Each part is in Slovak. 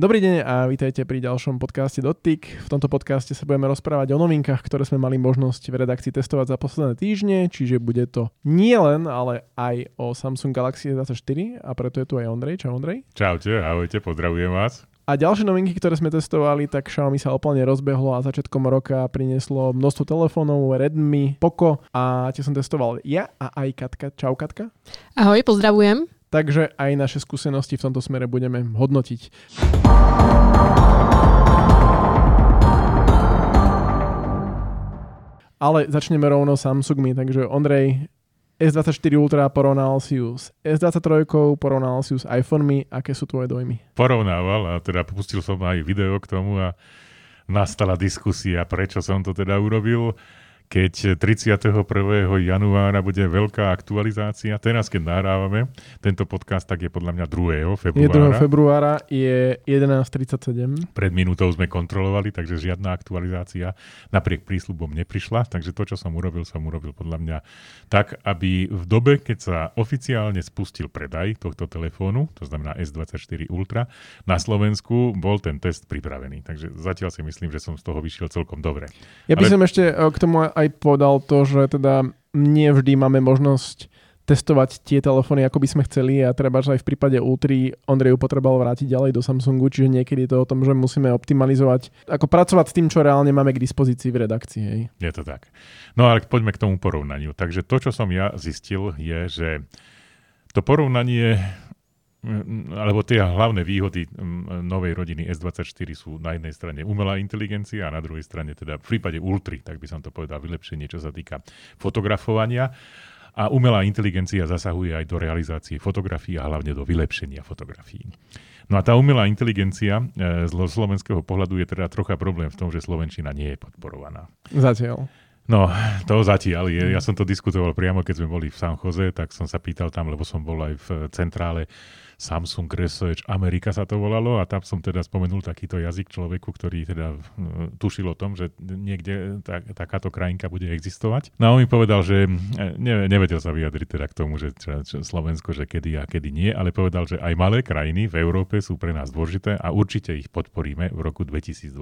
Dobrý deň a vítajte pri ďalšom podcaste Dotyk. V tomto podcaste sa budeme rozprávať o novinkách, ktoré sme mali možnosť v redakcii testovať za posledné týždne, čiže bude to nie len, ale aj o Samsung Galaxy S24 a preto je tu aj Ondrej. Čau Ondrej. Čaute, ahojte, pozdravujem vás. A ďalšie novinky, ktoré sme testovali, tak Xiaomi sa úplne rozbehlo a začiatkom roka prinieslo množstvo telefónov, Redmi, Poco a tie som testoval ja a aj Katka. Čau Katka. Ahoj, pozdravujem. Takže aj naše skúsenosti v tomto smere budeme hodnotiť. Ale začneme rovno Samsungmi, takže Ondrej, S24 Ultra porovnal si ju s S23, porovnal si ju s iPhonemi, aké sú tvoje dojmy? Porovnával a teda pustil som aj video k tomu a nastala diskusia, prečo som to teda urobil keď 31. januára bude veľká aktualizácia. Teraz, keď nahrávame tento podcast, tak je podľa mňa 2. februára. 1. februára je 11.37. Pred minútou sme kontrolovali, takže žiadna aktualizácia napriek prísľubom neprišla. Takže to, čo som urobil, som urobil podľa mňa tak, aby v dobe, keď sa oficiálne spustil predaj tohto telefónu, to znamená S24 Ultra, na Slovensku bol ten test pripravený. Takže zatiaľ si myslím, že som z toho vyšiel celkom dobre. Ja by Ale... som ešte eh, k tomu aj povedal to, že teda nie vždy máme možnosť testovať tie telefóny, ako by sme chceli a treba, že aj v prípade Ultry Ondreju potreboval vrátiť ďalej do Samsungu, čiže niekedy je to o tom, že musíme optimalizovať, ako pracovať s tým, čo reálne máme k dispozícii v redakcii. Hej. Je to tak. No ale poďme k tomu porovnaniu. Takže to, čo som ja zistil, je, že to porovnanie alebo tie hlavné výhody novej rodiny S24 sú na jednej strane umelá inteligencia a na druhej strane teda v prípade Ultry, tak by som to povedal, vylepšenie, čo sa týka fotografovania. A umelá inteligencia zasahuje aj do realizácie fotografií a hlavne do vylepšenia fotografií. No a tá umelá inteligencia e, z slovenského pohľadu je teda trocha problém v tom, že Slovenčina nie je podporovaná. Zatiaľ. No, to zatiaľ je. Ja som to diskutoval priamo, keď sme boli v San Jose, tak som sa pýtal tam, lebo som bol aj v centrále Samsung Research Amerika sa to volalo a tam som teda spomenul takýto jazyk človeku, ktorý teda tušil o tom, že niekde tak, takáto krajinka bude existovať. No a on mi povedal, že ne, nevedel sa vyjadriť teda k tomu, že čo, čo Slovensko, že kedy a kedy nie, ale povedal, že aj malé krajiny v Európe sú pre nás dôležité a určite ich podporíme v roku 2024.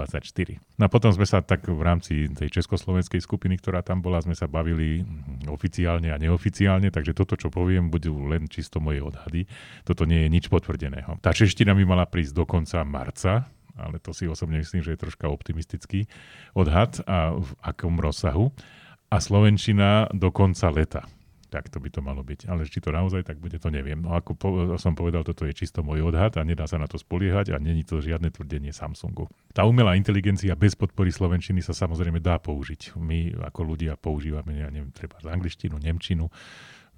No a potom sme sa tak v rámci tej československej skupiny, ktorá tam bola, sme sa bavili oficiálne a neoficiálne, takže toto, čo poviem, budú len čisto moje odhady. Toto nie je je nič potvrdeného. Tá čeština by mala prísť do konca marca, ale to si osobne myslím, že je troška optimistický odhad a v akom rozsahu. A Slovenčina do konca leta. Tak to by to malo byť. Ale či to naozaj tak bude, to neviem. No ako po, som povedal, toto je čisto môj odhad a nedá sa na to spoliehať a není to žiadne tvrdenie Samsungu. Tá umelá inteligencia bez podpory Slovenčiny sa samozrejme dá použiť. My ako ľudia používame, ja neviem, treba angličtinu, nemčinu,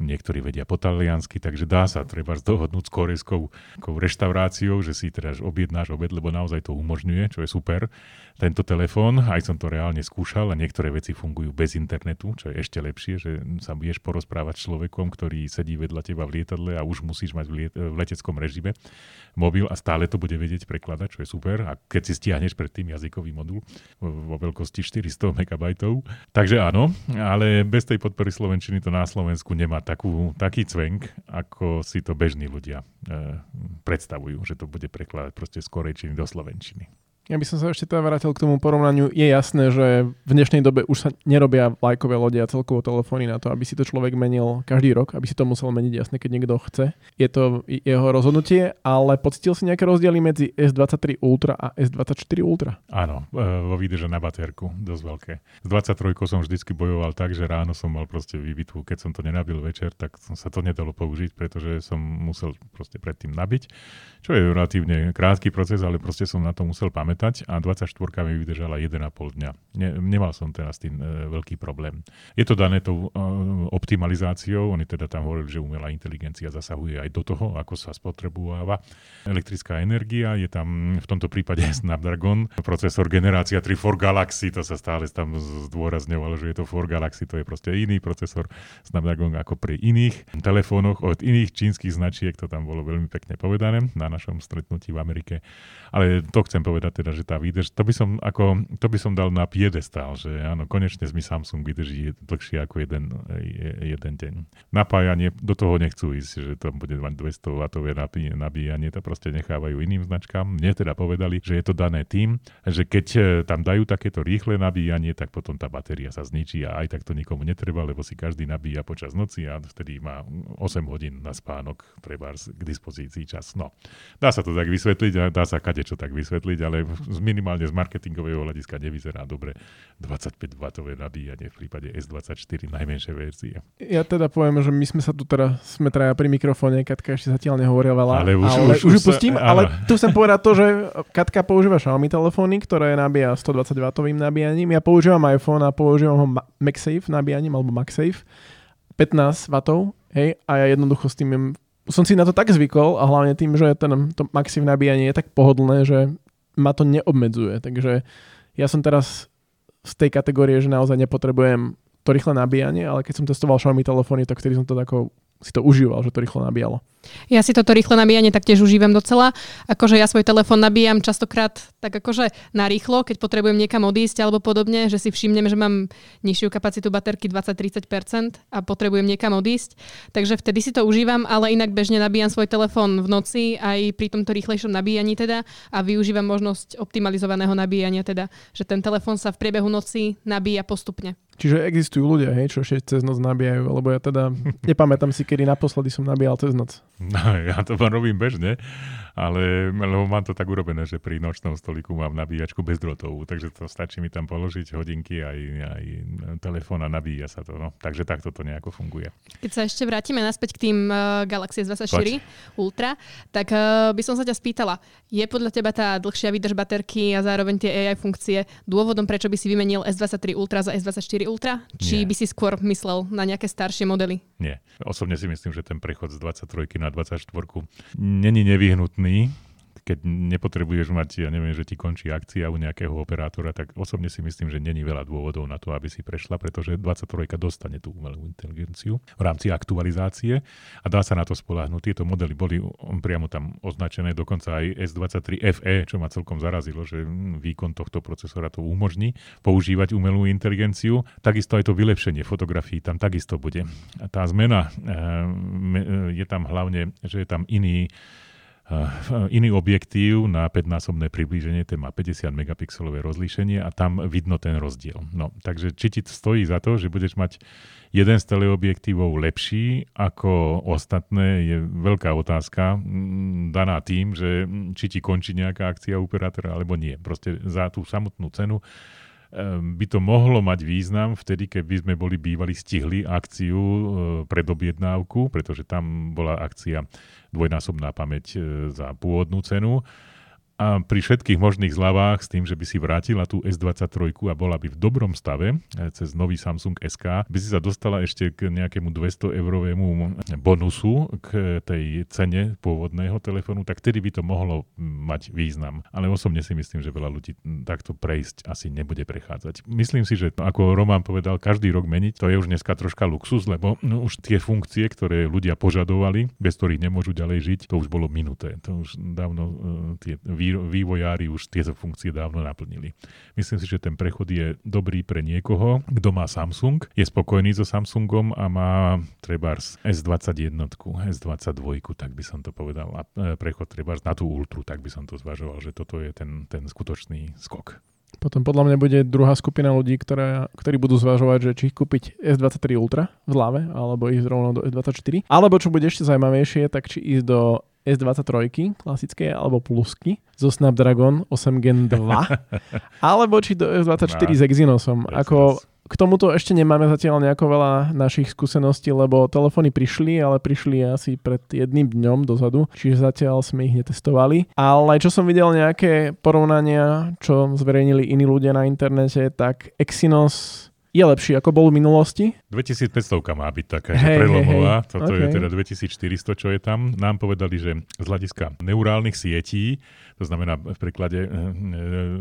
niektorí vedia po taliansky, takže dá sa treba dohodnúť s korejskou reštauráciou, že si teda objednáš obed, lebo naozaj to umožňuje, čo je super. Tento telefón, aj som to reálne skúšal a niektoré veci fungujú bez internetu, čo je ešte lepšie, že sa budeš porozprávať s človekom, ktorý sedí vedľa teba v lietadle a už musíš mať v, liet- v leteckom režime mobil a stále to bude vedieť prekladať, čo je super. A keď si stiahneš predtým jazykový modul vo veľkosti 400 MB. Takže áno, ale bez tej podpory Slovenčiny to na Slovensku nemá takú, taký cvenk, ako si to bežní ľudia e, predstavujú, že to bude prekladať proste z korejčiny do slovenčiny. Ja by som sa ešte teda vrátil k tomu porovnaniu. Je jasné, že v dnešnej dobe už sa nerobia lajkové lode a celkovo telefóny na to, aby si to človek menil každý rok, aby si to musel meniť jasne, keď niekto chce. Je to jeho rozhodnutie, ale pocítil si nejaké rozdiely medzi S23 Ultra a S24 Ultra? Áno, e, vo výdrže na baterku, dosť veľké. S 23 som vždycky bojoval tak, že ráno som mal proste výbitku, keď som to nenabil večer, tak som sa to nedalo použiť, pretože som musel proste predtým nabiť, čo je relatívne krátky proces, ale proste som na to musel pamätať pamätať a 24 mi vydržala 1,5 dňa. Ne, nemal som teraz tým e, veľký problém. Je to dané tou e, optimalizáciou, oni teda tam hovorili, že umelá inteligencia zasahuje aj do toho, ako sa spotrebováva elektrická energia. Je tam v tomto prípade Snapdragon, procesor generácia 3 for Galaxy, to sa stále tam zdôrazňovalo, že je to for Galaxy, to je proste iný procesor Snapdragon ako pri iných telefónoch od iných čínskych značiek, to tam bolo veľmi pekne povedané na našom stretnutí v Amerike. Ale to chcem povedať teda, teda, že tá výdrž, to by som, ako, to by som dal na piedestál, že áno, konečne mi Samsung vydrží dlhšie ako jeden, jeden deň. Napájanie, do toho nechcú ísť, že to bude mať 200 W nabíjanie, to proste nechávajú iným značkám. Mne teda povedali, že je to dané tým, že keď e, tam dajú takéto rýchle nabíjanie, tak potom tá batéria sa zničí a aj tak to nikomu netreba, lebo si každý nabíja počas noci a vtedy má 8 hodín na spánok treba k dispozícii čas. No, dá sa to tak vysvetliť dá sa kade čo tak vysvetliť, ale minimálne z marketingového hľadiska nevyzerá dobre 25W nabíjanie v prípade S24 najmenšej verzie. Ja teda poviem, že my sme sa tu teda, sme traja pri mikrofóne, Katka ešte zatiaľ nehovorila veľa, ale už, ale už, už, už pustím, sa, ale tu chcem povedať to, že Katka používa Xiaomi telefóny, ktoré nabíja 120W nabíjaním. Ja používam iPhone a používam ho MagSafe nabíjaním alebo MagSafe 15 W, hej, a ja jednoducho s tým som si na to tak zvykol a hlavne tým, že ten, to Maxiv nabíjanie je tak pohodlné, že ma to neobmedzuje. Takže ja som teraz z tej kategórie, že naozaj nepotrebujem to rýchle nabíjanie, ale keď som testoval Xiaomi telefóny, tak vtedy som to tako si to užíval, že to rýchlo nabíjalo. Ja si toto rýchle nabíjanie taktiež užívam docela. Akože ja svoj telefón nabíjam častokrát tak akože narýchlo, keď potrebujem niekam odísť alebo podobne, že si všimnem, že mám nižšiu kapacitu baterky 20-30% a potrebujem niekam odísť. Takže vtedy si to užívam, ale inak bežne nabíjam svoj telefón v noci aj pri tomto rýchlejšom nabíjaní teda a využívam možnosť optimalizovaného nabíjania teda, že ten telefón sa v priebehu noci nabíja postupne. Čiže existujú ľudia, hej, čo ešte cez noc nabíjajú, lebo ja teda nepamätám si, kedy naposledy som nabíjal cez noc. No, ja to robím bežne ale lebo mám to tak urobené, že pri nočnom stoliku mám nabíjačku bezdrotovú, takže to stačí mi tam položiť hodinky aj, aj telefón a nabíja sa to. No. Takže takto to nejako funguje. Keď sa ešte vrátime naspäť k tým uh, Galaxy S24 Poď. Ultra, tak uh, by som sa ťa spýtala, je podľa teba tá dlhšia výdrž baterky a zároveň tie AI funkcie dôvodom, prečo by si vymenil S23 Ultra za S24 Ultra? Či Nie. by si skôr myslel na nejaké staršie modely? Nie. Osobne si myslím, že ten prechod z 23 na 24 není nevyhnutný nutný, keď nepotrebuješ mať, ja neviem, že ti končí akcia u nejakého operátora, tak osobne si myslím, že není veľa dôvodov na to, aby si prešla, pretože 23 dostane tú umelú inteligenciu v rámci aktualizácie a dá sa na to spolahnuť. Tieto modely boli priamo tam označené, dokonca aj S23 FE, čo ma celkom zarazilo, že výkon tohto procesora to umožní používať umelú inteligenciu. Takisto aj to vylepšenie fotografií tam takisto bude. A tá zmena e, je tam hlavne, že je tam iný iný objektív na 5-násobné priblíženie, ten má 50 megapixelové rozlíšenie a tam vidno ten rozdiel. No, takže či ti stojí za to, že budeš mať jeden z teleobjektívov lepší ako ostatné, je veľká otázka, daná tým, že či ti končí nejaká akcia operátora alebo nie. Proste za tú samotnú cenu by to mohlo mať význam vtedy, keby sme boli bývali stihli akciu e, pred objednávku, pretože tam bola akcia dvojnásobná pamäť e, za pôvodnú cenu a pri všetkých možných zľavách s tým, že by si vrátila tú S23 a bola by v dobrom stave e, cez nový Samsung SK, by si sa dostala ešte k nejakému 200 eurovému bonusu k tej cene pôvodného telefónu, tak tedy by to mohlo mať význam. Ale osobne si myslím, že veľa ľudí takto prejsť asi nebude prechádzať. Myslím si, že ako Roman povedal, každý rok meniť, to je už dneska troška luxus, lebo no, už tie funkcie, ktoré ľudia požadovali, bez ktorých nemôžu ďalej žiť, to už bolo minuté. To už dávno uh, tie vývojári už tieto funkcie dávno naplnili. Myslím si, že ten prechod je dobrý pre niekoho, kto má Samsung, je spokojný so Samsungom a má trebárs S21, S22, tak by som to povedal. A e, prechod trebárs na tú Ultru, tak by som to zvažoval, že toto je ten, ten skutočný skok. Potom podľa mňa bude druhá skupina ľudí, ktoré, ktorí budú zvažovať, že či kúpiť S23 Ultra v hlave, alebo ísť rovno do S24. Alebo čo bude ešte zaujímavejšie, tak či ísť do S23 klasické alebo plusky zo Snapdragon 8 Gen 2 alebo či do S24 no, s Exynosom. Ako k tomuto ešte nemáme zatiaľ nejako veľa našich skúseností, lebo telefóny prišli, ale prišli asi pred jedným dňom dozadu, čiže zatiaľ sme ich netestovali. Ale čo som videl nejaké porovnania, čo zverejnili iní ľudia na internete, tak Exynos je lepší, ako bol v minulosti. 2500 má byť taká, hey, prelomová. Hey, hey. Toto okay. je teda 2400, čo je tam. Nám povedali, že z hľadiska neurálnych sietí To znamená, v preklade e,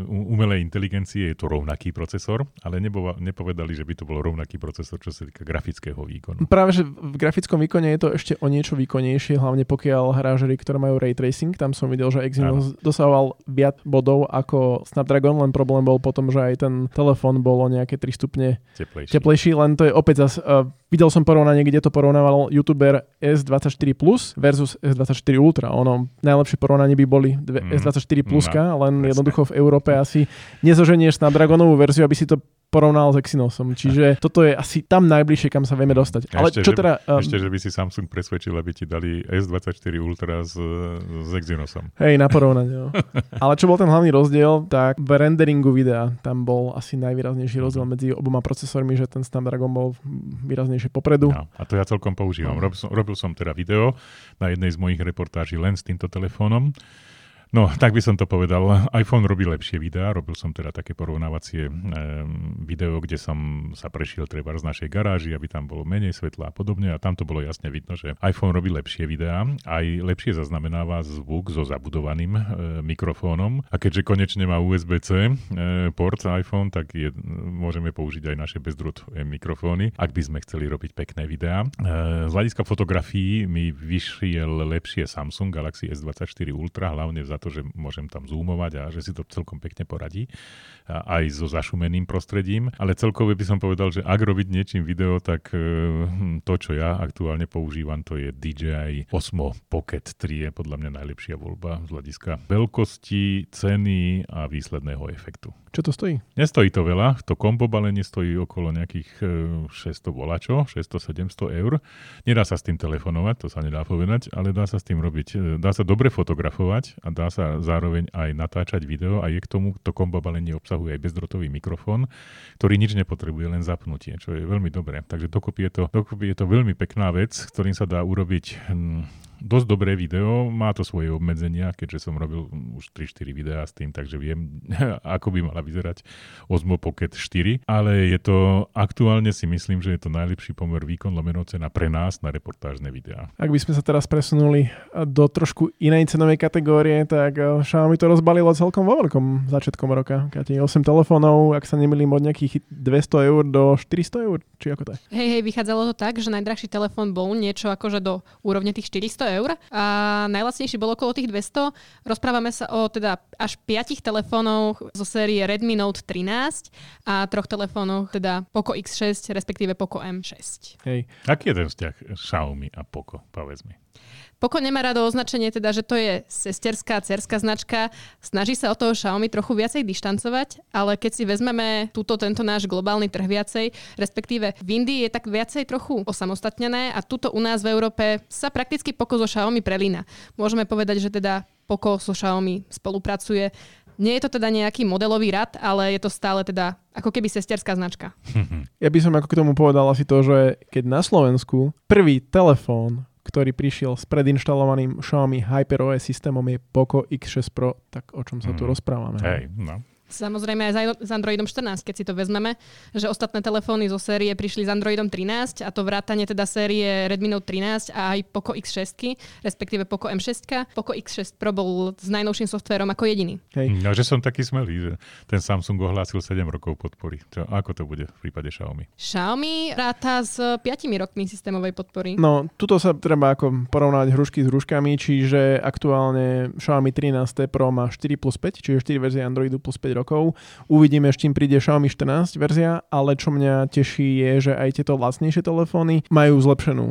umelej inteligencie je to rovnaký procesor, ale nebo, nepovedali, že by to bol rovnaký procesor, čo sa týka grafického výkonu. Práve, že v grafickom výkone je to ešte o niečo výkonnejšie, hlavne pokiaľ hráš hry, ktoré majú ray tracing. Tam som videl, že Exynos dosahoval viac bodov ako Snapdragon, len problém bol potom, že aj ten telefón bolo nejaké 3 stupne teplejší. teplejší len to je opäť zase uh, Videl som porovnanie, kde to porovnával youtuber S24 Plus versus S24 Ultra. Ono, najlepšie porovnanie by boli dve, mm. S24 Pluska, no, len presne. jednoducho v Európe asi nezoženieš Snapdragonovú verziu, aby si to porovnal s Exynosom. Čiže toto je asi tam najbližšie, kam sa vieme dostať. Ale ešte, čo teda... Um, ešte, že by si Samsung presvedčil, aby ti dali S24 Ultra s, s Exynosom. Hej, na porovnanie. No. Ale čo bol ten hlavný rozdiel, tak v renderingu videa tam bol asi najvýraznejší mhm. rozdiel medzi oboma procesormi, že ten Snapdragon bol výraznejšie popredu. No, a to ja celkom používam. No. Robil, som, robil som teda video na jednej z mojich reportáží len s týmto telefónom. No, tak by som to povedal. iPhone robí lepšie videá. Robil som teda také porovnávacie e, video, kde som sa prešiel treba z našej garáži, aby tam bolo menej svetla a podobne. A tam to bolo jasne vidno, že iPhone robí lepšie videá. Aj lepšie zaznamenáva zvuk so zabudovaným e, mikrofónom. A keďže konečne má USB-C e, port iPhone, tak je, môžeme použiť aj naše bezdrôtové mikrofóny, ak by sme chceli robiť pekné videá. E, z hľadiska fotografií mi vyšiel lepšie Samsung Galaxy S24 Ultra, hlavne za to, že môžem tam zoomovať a že si to celkom pekne poradí aj so zašumeným prostredím, ale celkové by som povedal, že ak robiť niečím video, tak e, hm, to, čo ja aktuálne používam, to je DJI Osmo Pocket 3 je podľa mňa najlepšia voľba z hľadiska veľkosti, ceny a výsledného efektu. Čo to stojí? Nestojí to veľa, to kombo balenie stojí okolo nejakých 600 e, volačo, 600-700 eur. Nedá sa s tým telefonovať, to sa nedá povedať, ale dá sa s tým robiť, e, dá sa dobre fotografovať a dá sa zároveň aj natáčať video a je k tomu to kombo balenie obsahuje aj bezdrotový mikrofón, ktorý nič nepotrebuje, len zapnutie, čo je veľmi dobré. Takže dokopy je to, dokopy je to veľmi pekná vec, ktorým sa dá urobiť hm, dosť dobré video, má to svoje obmedzenia, keďže som robil už 3-4 videá s tým, takže viem, ako by mala vyzerať Osmo Pocket 4, ale je to, aktuálne si myslím, že je to najlepší pomer výkon lomeno cena pre nás na reportážne videá. Ak by sme sa teraz presunuli do trošku inej cenovej kategórie, tak eh, Xiaomi to rozbalilo celkom vo veľkom začiatkom roka. Káte 8 telefónov, ak sa nemýlim, od nejakých 200 eur do 400 eur, či ako to je? Hej, hej, vychádzalo to tak, že najdrahší telefón bol niečo akože do úrovne tých 400 eur a najlacnejší bolo okolo tých 200. Rozprávame sa o teda až 5 telefónoch zo série Redmi Note 13 a troch telefónoch, teda Poco X6, respektíve Poco M6. Hej. Aký je ten vzťah Xiaomi a Poco, povedz mi? Poco nemá rado označenie teda, že to je sesterská, cerská značka. Snaží sa o toho Xiaomi trochu viacej dištancovať, ale keď si vezmeme túto, tento náš globálny trh viacej, respektíve v Indii je tak viacej trochu osamostatnené a tuto u nás v Európe sa prakticky Poco so Xiaomi prelína. Môžeme povedať, že teda Poco so Xiaomi spolupracuje. Nie je to teda nejaký modelový rad, ale je to stále teda ako keby sesterská značka. Ja by som ako k tomu povedal asi to, že keď na Slovensku prvý telefón ktorý prišiel s predinštalovaným Xiaomi HyperOS systémom je Poco X6 Pro, tak o čom sa tu mm. rozprávame. Hej, no. Samozrejme aj s Androidom 14, keď si to vezmeme, že ostatné telefóny zo série prišli s Androidom 13 a to vrátanie teda série Redmi Note 13 a aj Poco X6, respektíve Poco M6. Poco X6 Pro bol s najnovším softvérom ako jediný. Hej. No, že som taký smelý, že ten Samsung ohlásil 7 rokov podpory. Čo, ako to bude v prípade Xiaomi? Xiaomi ráta s 5 rokmi systémovej podpory. No, tuto sa treba ako porovnať hrušky s hruškami, čiže aktuálne Xiaomi 13 Pro má 4 plus 5, čiže 4 verzie Androidu plus 5 rokov. Uvidíme, s čím príde Xiaomi 14 verzia, ale čo mňa teší je, že aj tieto lacnejšie telefóny majú zlepšenú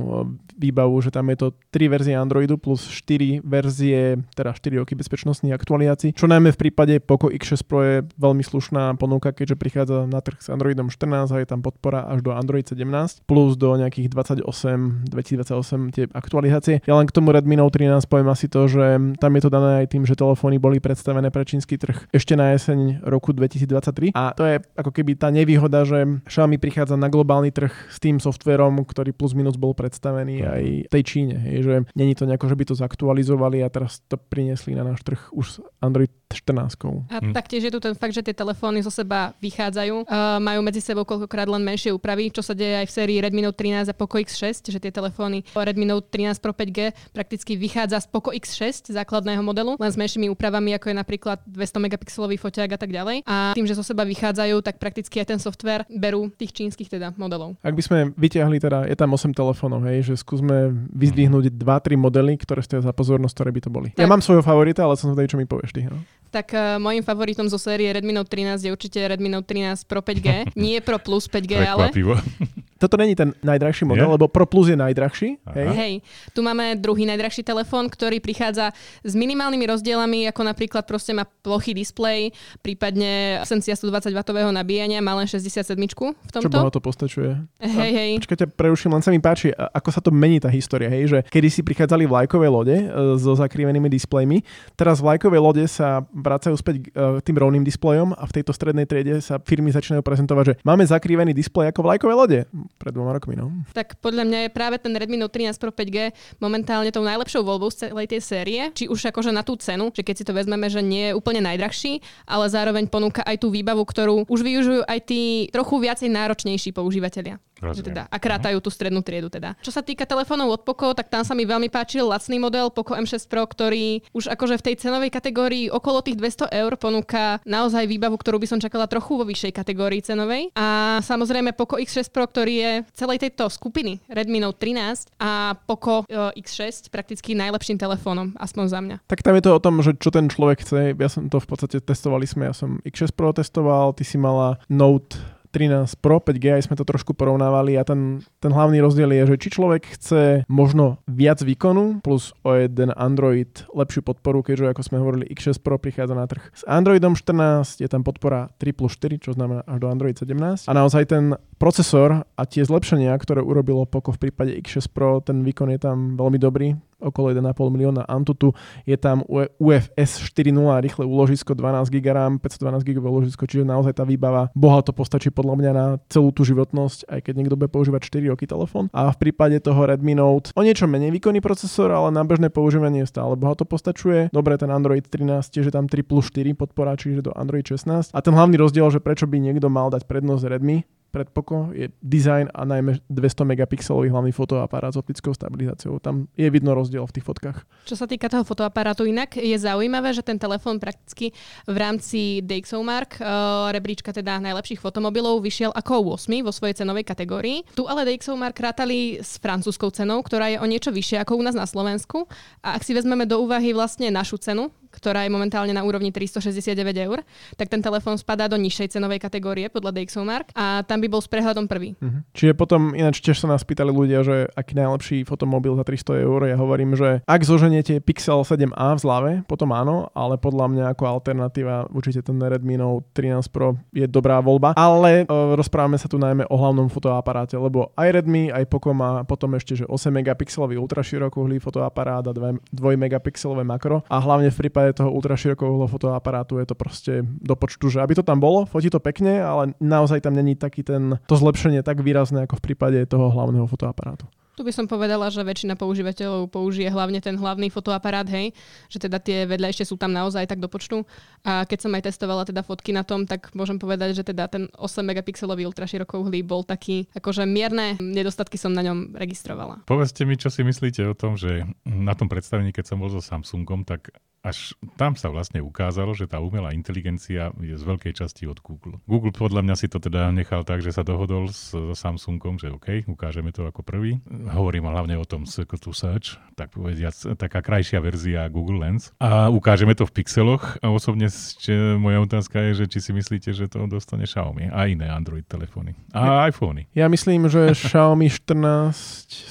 výbavu, že tam je to 3 verzie Androidu plus 4 verzie, teda 4 roky bezpečnostných aktualizácií, čo najmä v prípade Poco X6 Pro je veľmi slušná ponuka, keďže prichádza na trh s Androidom 14 a je tam podpora až do Android 17 plus do nejakých 28, 2028 tie aktualizácie. Ja len k tomu Redmi Note 13 poviem asi to, že tam je to dané aj tým, že telefóny boli predstavené pre čínsky trh ešte na jeseň roku 2023. A to je ako keby tá nevýhoda, že Xiaomi prichádza na globálny trh s tým softverom, ktorý plus minus bol predstavený aj tej Číne. Hej, že není to nejako, že by to zaktualizovali a teraz to priniesli na náš trh už Android 14. A hm. taktiež je tu ten fakt, že tie telefóny zo seba vychádzajú. Uh, majú medzi sebou koľkokrát len menšie úpravy, čo sa deje aj v sérii Redmi Note 13 a Poco X6, že tie telefóny Redmi Note 13 Pro 5G prakticky vychádza z Poco X6 základného modelu, len s menšími úpravami, ako je napríklad 200 megapixelový foťák a tak ďalej. A tým, že zo seba vychádzajú, tak prakticky aj ten software berú tých čínskych teda modelov. Ak by sme vyťahli teda, je tam 8 telefónov, hej, že skúsme vyzdvihnúť 2-3 modely, ktoré ste za pozornosť, ktoré by to boli. Tak. Ja mám svojho favorita, ale som zvedavý, čo mi povieš ty. No? Tak uh, môjim favoritom zo série Redmi Note 13 je určite Redmi Note 13 Pro 5G. Nie Pro Plus 5G, ale... Toto není ten najdrahší model, je? lebo Pro Plus je najdrahší. Hej. hej, tu máme druhý najdrahší telefón, ktorý prichádza s minimálnymi rozdielami, ako napríklad proste má plochý displej, prípadne absencia 120 W nabíjania, má len 67 v tomto. Čo to postačuje. Hej, hej. Počkajte, preuším, len sa mi páči, ako sa to mení tá história, hej, že kedy si prichádzali vlajkové lode e, so zakrivenými displejmi, teraz vlajkové lode sa vracajú späť k e, tým rovným displejom a v tejto strednej triede sa firmy začínajú prezentovať, že máme zakrivený displej ako vlajkové lode pred dvoma rokmi. No. Tak podľa mňa je práve ten Redmi Note 13 Pro 5G momentálne tou najlepšou voľbou z celej tej série, či už akože na tú cenu, že keď si to vezmeme, že nie je úplne najdrahší, ale zároveň ponúka aj tú výbavu, ktorú už využijú aj tí trochu viacej náročnejší používateľia. Že teda, a krátajú tú strednú triedu teda. Čo sa týka telefónov od Poco, tak tam sa mi veľmi páčil lacný model Poco M6 Pro, ktorý už akože v tej cenovej kategórii okolo tých 200 eur ponúka naozaj výbavu, ktorú by som čakala trochu vo vyššej kategórii cenovej. A samozrejme Poco X6 Pro, ktorý je celej tejto skupiny Redmi Note 13 a Poco e, X6 prakticky najlepším telefónom, aspoň za mňa. Tak tam je to o tom, že čo ten človek chce. Ja som to v podstate testovali sme, ja som X6 Pro testoval, ty si mala Note 13 Pro 5G, aj sme to trošku porovnávali a ten, ten hlavný rozdiel je, že či človek chce možno viac výkonu plus o jeden Android lepšiu podporu, keďže ako sme hovorili X6 Pro prichádza na trh s Androidom 14, je tam podpora 3 plus 4, čo znamená až do Android 17 a naozaj ten procesor a tie zlepšenia, ktoré urobilo Poco v prípade X6 Pro, ten výkon je tam veľmi dobrý, okolo 1,5 milióna Antutu, je tam UFS 4.0 rýchle úložisko 12 GB RAM, 512 GB úložisko, čiže naozaj tá výbava bohato postačí podľa mňa na celú tú životnosť, aj keď niekto bude používať 4 roky telefón. A v prípade toho Redmi Note o niečo menej výkonný procesor, ale na bežné používanie stále bohato postačuje. Dobre, ten Android 13 tiež je tam 3 plus 4 podpora, čiže do Android 16. A ten hlavný rozdiel, že prečo by niekto mal dať prednosť Redmi, pred Poco je design a najmä 200 megapixelový hlavný fotoaparát s optickou stabilizáciou. Tam je vidno rozdiel v tých fotkách. Čo sa týka toho fotoaparátu, inak je zaujímavé, že ten telefón prakticky v rámci DxOMark, uh, rebríčka teda najlepších fotomobilov, vyšiel ako 8 vo svojej cenovej kategórii. Tu ale DxOMark rátali s francúzskou cenou, ktorá je o niečo vyššia ako u nás na Slovensku. A ak si vezmeme do úvahy vlastne našu cenu, ktorá je momentálne na úrovni 369 eur, tak ten telefón spadá do nižšej cenovej kategórie podľa DxOMark a tam by bol s prehľadom prvý. Uh-huh. Čiže potom, ináč tiež sa nás pýtali ľudia, že aký najlepší fotomobil za 300 eur, ja hovorím, že ak zoženiete Pixel 7a v zlave, potom áno, ale podľa mňa ako alternatíva určite ten Redmi Note 13 Pro je dobrá voľba, ale uh, rozprávame sa tu najmä o hlavnom fotoaparáte, lebo aj Redmi, aj Poco má potom ešte, že 8 megapixelový ultraširokouhlý fotoaparát a 2, 2 megapixelové makro a hlavne v prípade prípade toho ultraširokého fotoaparátu je to proste do počtu, že aby to tam bolo, fotí to pekne, ale naozaj tam není taký ten, to zlepšenie tak výrazné ako v prípade toho hlavného fotoaparátu. Tu by som povedala, že väčšina používateľov použije hlavne ten hlavný fotoaparát, hej, že teda tie vedľajšie sú tam naozaj tak do počtu. A keď som aj testovala teda fotky na tom, tak môžem povedať, že teda ten 8 megapixelový ultraširokouhlý bol taký, akože mierne nedostatky som na ňom registrovala. Povedzte mi, čo si myslíte o tom, že na tom predstavení, keď som bol so Samsungom, tak až tam sa vlastne ukázalo, že tá umelá inteligencia je z veľkej časti od Google. Google podľa mňa si to teda nechal tak, že sa dohodol s, so Samsungom, že OK, ukážeme to ako prvý. Hovorím hlavne o tom Circle to Search, tak povediac, taká krajšia verzia Google Lens. A ukážeme to v pixeloch. A osobne ešte moja otázka je, že či si myslíte, že to dostane Xiaomi a iné Android telefóny. A iPhony. Ja myslím, že Xiaomi 14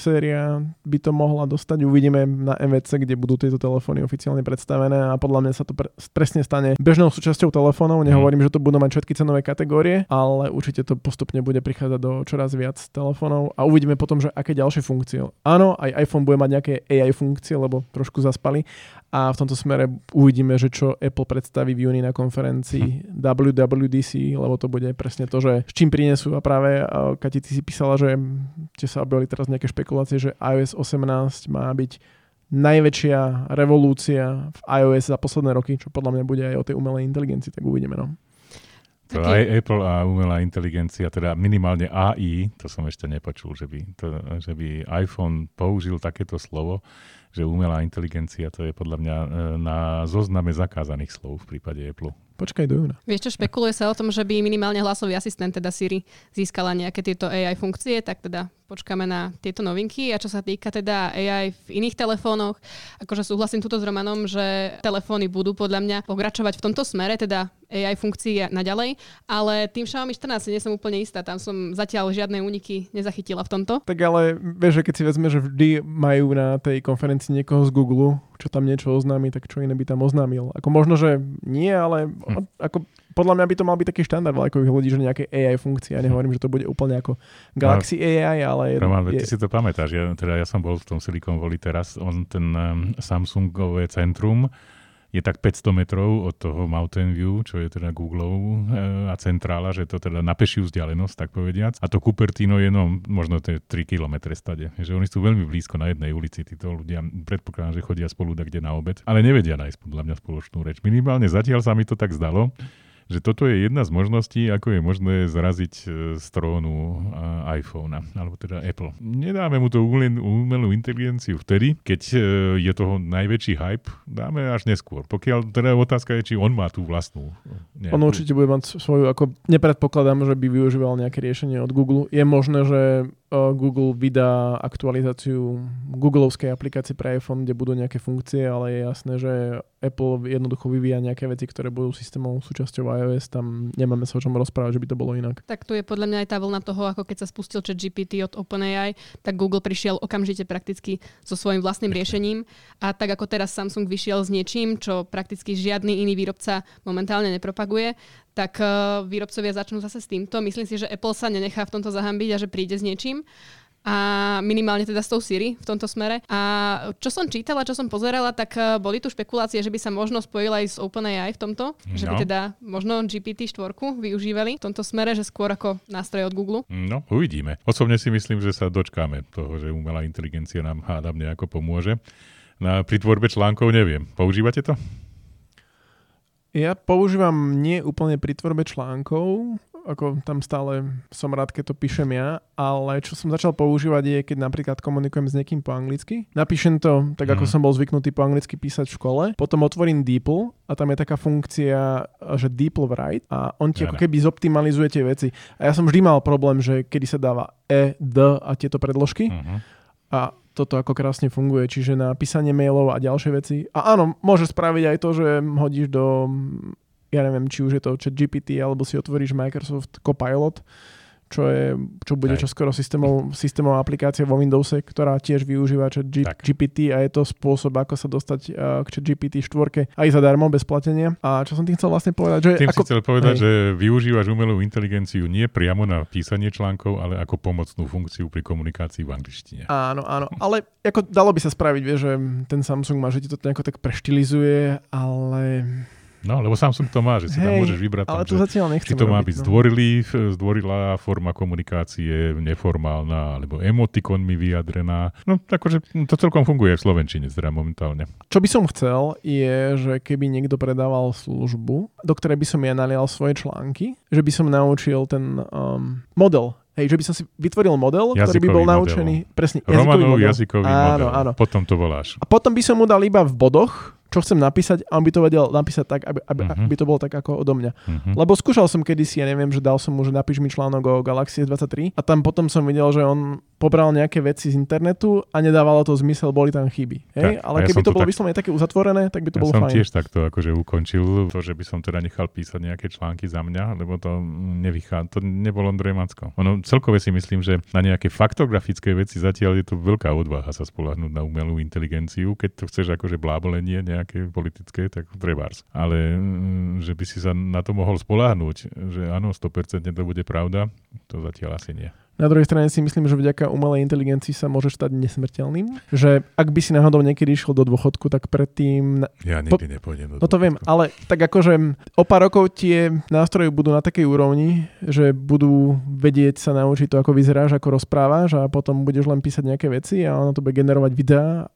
séria by to mohla dostať. Uvidíme na MVC, kde budú tieto telefóny oficiálne predstavené nastavené a podľa mňa sa to pre, presne stane bežnou súčasťou telefónov. Nehovorím, že to budú mať všetky cenové kategórie, ale určite to postupne bude prichádzať do čoraz viac telefónov a uvidíme potom, že aké ďalšie funkcie. Áno, aj iPhone bude mať nejaké AI funkcie, lebo trošku zaspali a v tomto smere uvidíme, že čo Apple predstaví v júni na konferencii hm. WWDC, lebo to bude presne to, že s čím prinesú a práve Kati, ty si písala, že ste sa objavili teraz nejaké špekulácie, že iOS 18 má byť najväčšia revolúcia v iOS za posledné roky, čo podľa mňa bude aj o tej umelej inteligencii, tak uvidíme. No. To aj Apple a umelá inteligencia, teda minimálne AI, to som ešte nepočul, že by, to, že by iPhone použil takéto slovo, že umelá inteligencia to je podľa mňa e, na zozname zakázaných slov v prípade Apple. Počkaj do júna. Vieš čo, špekuluje sa o tom, že by minimálne hlasový asistent, teda Siri, získala nejaké tieto AI funkcie, tak teda počkáme na tieto novinky. A čo sa týka teda AI v iných telefónoch, akože súhlasím tuto s Romanom, že telefóny budú podľa mňa pokračovať v tomto smere, teda AI funkcií naďalej, ale tým Xiaomi 14 nie som úplne istá, tam som zatiaľ žiadne úniky nezachytila v tomto. Tak ale vieš, že keď si vezme, že vždy majú na tej konferencii niekoho z Google, čo tam niečo oznámi, tak čo iné by tam oznámil. Ako možno, že nie, ale hm. ako podľa mňa by to mal byť taký štandard vlajkových ľudí, že nejaké AI funkcie. Ja nehovorím, že to bude úplne ako Galaxy no, AI, ale... Roman, je... ty si to pamätáš. Ja, teda ja som bol v tom Silicon Valley teraz. On ten um, Samsungové centrum je tak 500 metrov od toho Mountain View, čo je teda Google e, a centrála, že to teda na pešiu vzdialenosť, tak povediac. A to Cupertino je no, možno 3 km stade. Že oni sú veľmi blízko na jednej ulici, títo ľudia. Predpokladám, že chodia spolu kde na obed, ale nevedia nájsť podľa mňa spoločnú reč. Minimálne zatiaľ sa mi to tak zdalo že toto je jedna z možností, ako je možné zraziť e, z trónu iPhone, alebo teda Apple. Nedáme mu to umelú inteligenciu vtedy, keď e, je toho najväčší hype, dáme až neskôr. Pokiaľ teda otázka je, či on má tú vlastnú. Nejakú... On určite bude mať svoju, ako nepredpokladám, že by využíval nejaké riešenie od Google. Je možné, že Google vydá aktualizáciu Googleovskej aplikácie pre iPhone, kde budú nejaké funkcie, ale je jasné, že Apple jednoducho vyvíja nejaké veci, ktoré budú systémom súčasťou iOS. Tam nemáme sa o čom rozprávať, že by to bolo inak. Tak tu je podľa mňa aj tá vlna toho, ako keď sa spustil chat GPT od OpenAI, tak Google prišiel okamžite prakticky so svojím vlastným riešením. A tak ako teraz Samsung vyšiel s niečím, čo prakticky žiadny iný výrobca momentálne nepropaguje, tak uh, výrobcovia začnú zase s týmto. Myslím si, že Apple sa nenechá v tomto zahambiť a že príde s niečím a minimálne teda s tou Siri v tomto smere. A čo som čítala, čo som pozerala, tak uh, boli tu špekulácie, že by sa možno spojila aj s OpenAI v tomto, no. že by no. teda možno GPT-4 využívali v tomto smere, že skôr ako nástroj od Google. No, uvidíme. Osobne si myslím, že sa dočkáme toho, že umelá inteligencia nám hádam nejako pomôže. Na, pri tvorbe článkov neviem. Používate to? Ja používam nie úplne pri tvorbe článkov, ako tam stále som rád, keď to píšem ja, ale čo som začal používať je, keď napríklad komunikujem s niekým po anglicky. Napíšem to tak, ako mm. som bol zvyknutý po anglicky písať v škole, potom otvorím DeepL a tam je taká funkcia, že DeepL write a on ti ako keby zoptimalizuje tie veci. A ja som vždy mal problém, že kedy sa dáva E, D a tieto predložky. Uh-huh. A toto ako krásne funguje, čiže na písanie mailov a ďalšie veci. A áno, môže spraviť aj to, že hodíš do, ja neviem, či už je to chat GPT, alebo si otvoríš Microsoft Copilot, čo, je, čo bude Aj. čoskoro systémov, systémová aplikácia vo Windowse, ktorá tiež využíva chat G- GPT a je to spôsob, ako sa dostať uh, k chat GPT 4 aj zadarmo, bez platenia. A čo som tým chcel vlastne povedať? Že tým ako... si chcel povedať, hej. že využívaš umelú inteligenciu nie priamo na písanie článkov, ale ako pomocnú funkciu pri komunikácii v angličtine. Áno, áno. Ale ako dalo by sa spraviť, vie, že ten Samsung má, že ti to nejako tak preštilizuje, ale No, lebo Samsung to má, že si Hej, tam môžeš vybrať. Ale tam, to zatiaľ nechcem Či to má byť byť no. zdvorilý, zdvorilá forma komunikácie, neformálna, alebo emotikonmi vyjadrená. No, akože to celkom funguje v Slovenčine teda momentálne. Čo by som chcel, je, že keby niekto predával službu, do ktorej by som ja nalial svoje články, že by som naučil ten um, model Hej, že by som si vytvoril model, jazykový ktorý by bol model. naučený presne jazykový Romanov model. jazykový áno, model. Áno. Potom to voláš. A potom by som mu dal iba v bodoch, čo chcem napísať a on by to vedel napísať tak, aby, aby, uh-huh. aby to bolo tak ako odo mňa. Uh-huh. Lebo skúšal som kedysi, ja neviem, že dal som mu, že napíš mi článok o Galaxy S23 a tam potom som videl, že on pobral nejaké veci z internetu a nedávalo to zmysel, boli tam chyby. Hej? Tak, Ale keby ja to bolo tak... vyslovene také uzatvorené, tak by to ja bolo som fajn. tiež takto akože ukončil to, že by som teda nechal písať nejaké články za mňa, lebo to nevychá, to nebolo Andrej Macko. Ono celkové si myslím, že na nejaké faktografické veci zatiaľ je to veľká odvaha sa spolahnúť na umelú inteligenciu, keď to chceš akože blábolenie nejaké politické, tak trebárs. Ale mm, že by si sa na to mohol spoláhnuť, že áno, 100% to bude pravda, to zatiaľ asi nie. Na druhej strane si myslím, že vďaka umelej inteligencii sa môže stať nesmrteľným. Že ak by si náhodou niekedy išiel do dôchodku, tak predtým... Ja nikdy po... nepôjdem do No to viem, ale tak akože o pár rokov tie nástroje budú na takej úrovni, že budú vedieť sa naučiť to, ako vyzeráš, ako rozprávaš a potom budeš len písať nejaké veci a ono to bude generovať videá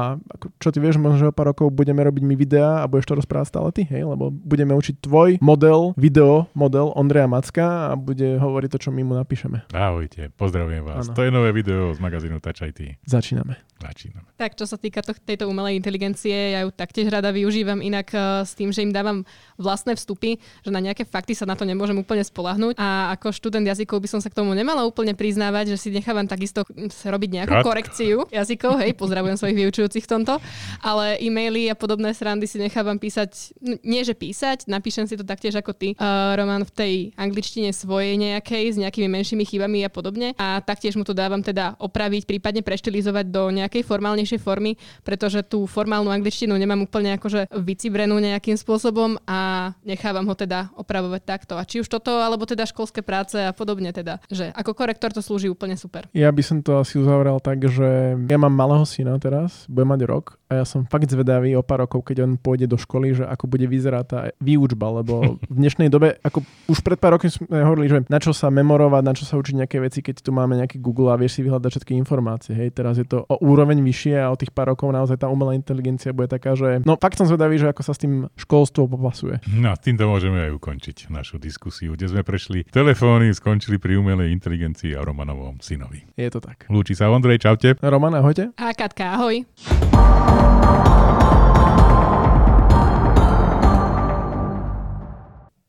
a ako, čo ty vieš, možno, že o pár rokov budeme robiť my videá a budeš to rozprávať stále ty, hej? Lebo budeme učiť tvoj model, video model Ondreja Macka a bude hovoriť to, čo my mu napíšeme. Ahojte, pozdravujem vás. Ano. To je nové video z magazínu Touch IT. Začíname. Začíname. Tak, čo sa týka to, tejto umelej inteligencie, ja ju taktiež rada využívam inak uh, s tým, že im dávam vlastné vstupy, že na nejaké fakty sa na to nemôžem úplne spolahnúť. A ako študent jazykov by som sa k tomu nemala úplne priznávať, že si nechávam takisto robiť nejakú Kat. korekciu jazykov. Hej, pozdravujem svojich vyučujúcich v tomto. Ale e-maily a podobné srandy si nechávam písať, nie že písať, napíšem si to taktiež ako ty, uh, Roman, v tej angličtine svojej nejakej, s nejakými menšími chybami a podobne. A taktiež mu to dávam teda opraviť, prípadne preštilizovať do nejak nejakej formálnejšej formy, pretože tú formálnu angličtinu nemám úplne akože vycibrenú nejakým spôsobom a nechávam ho teda opravovať takto. A či už toto, alebo teda školské práce a podobne teda, že ako korektor to slúži úplne super. Ja by som to asi uzavrel tak, že ja mám malého syna teraz, bude mať rok a ja som fakt zvedavý o pár rokov, keď on pôjde do školy, že ako bude vyzerať tá výučba, lebo v dnešnej dobe, ako už pred pár rokmi sme hovorili, že na čo sa memorovať, na čo sa učiť nejaké veci, keď tu máme nejaký Google a vieš si vyhľadať všetky informácie. Hej, teraz je to o úroveň vyššie a o tých pár rokov naozaj tá umelá inteligencia bude taká, že no fakt som zvedavý, že ako sa s tým školstvo popasuje. No, týmto môžeme aj ukončiť našu diskusiu, kde sme prešli telefóny, skončili pri umelej inteligencii a Romanovom synovi. Je to tak. Lúči sa Ondrej, čaute. Roman, ahojte. A Katka, ahoj.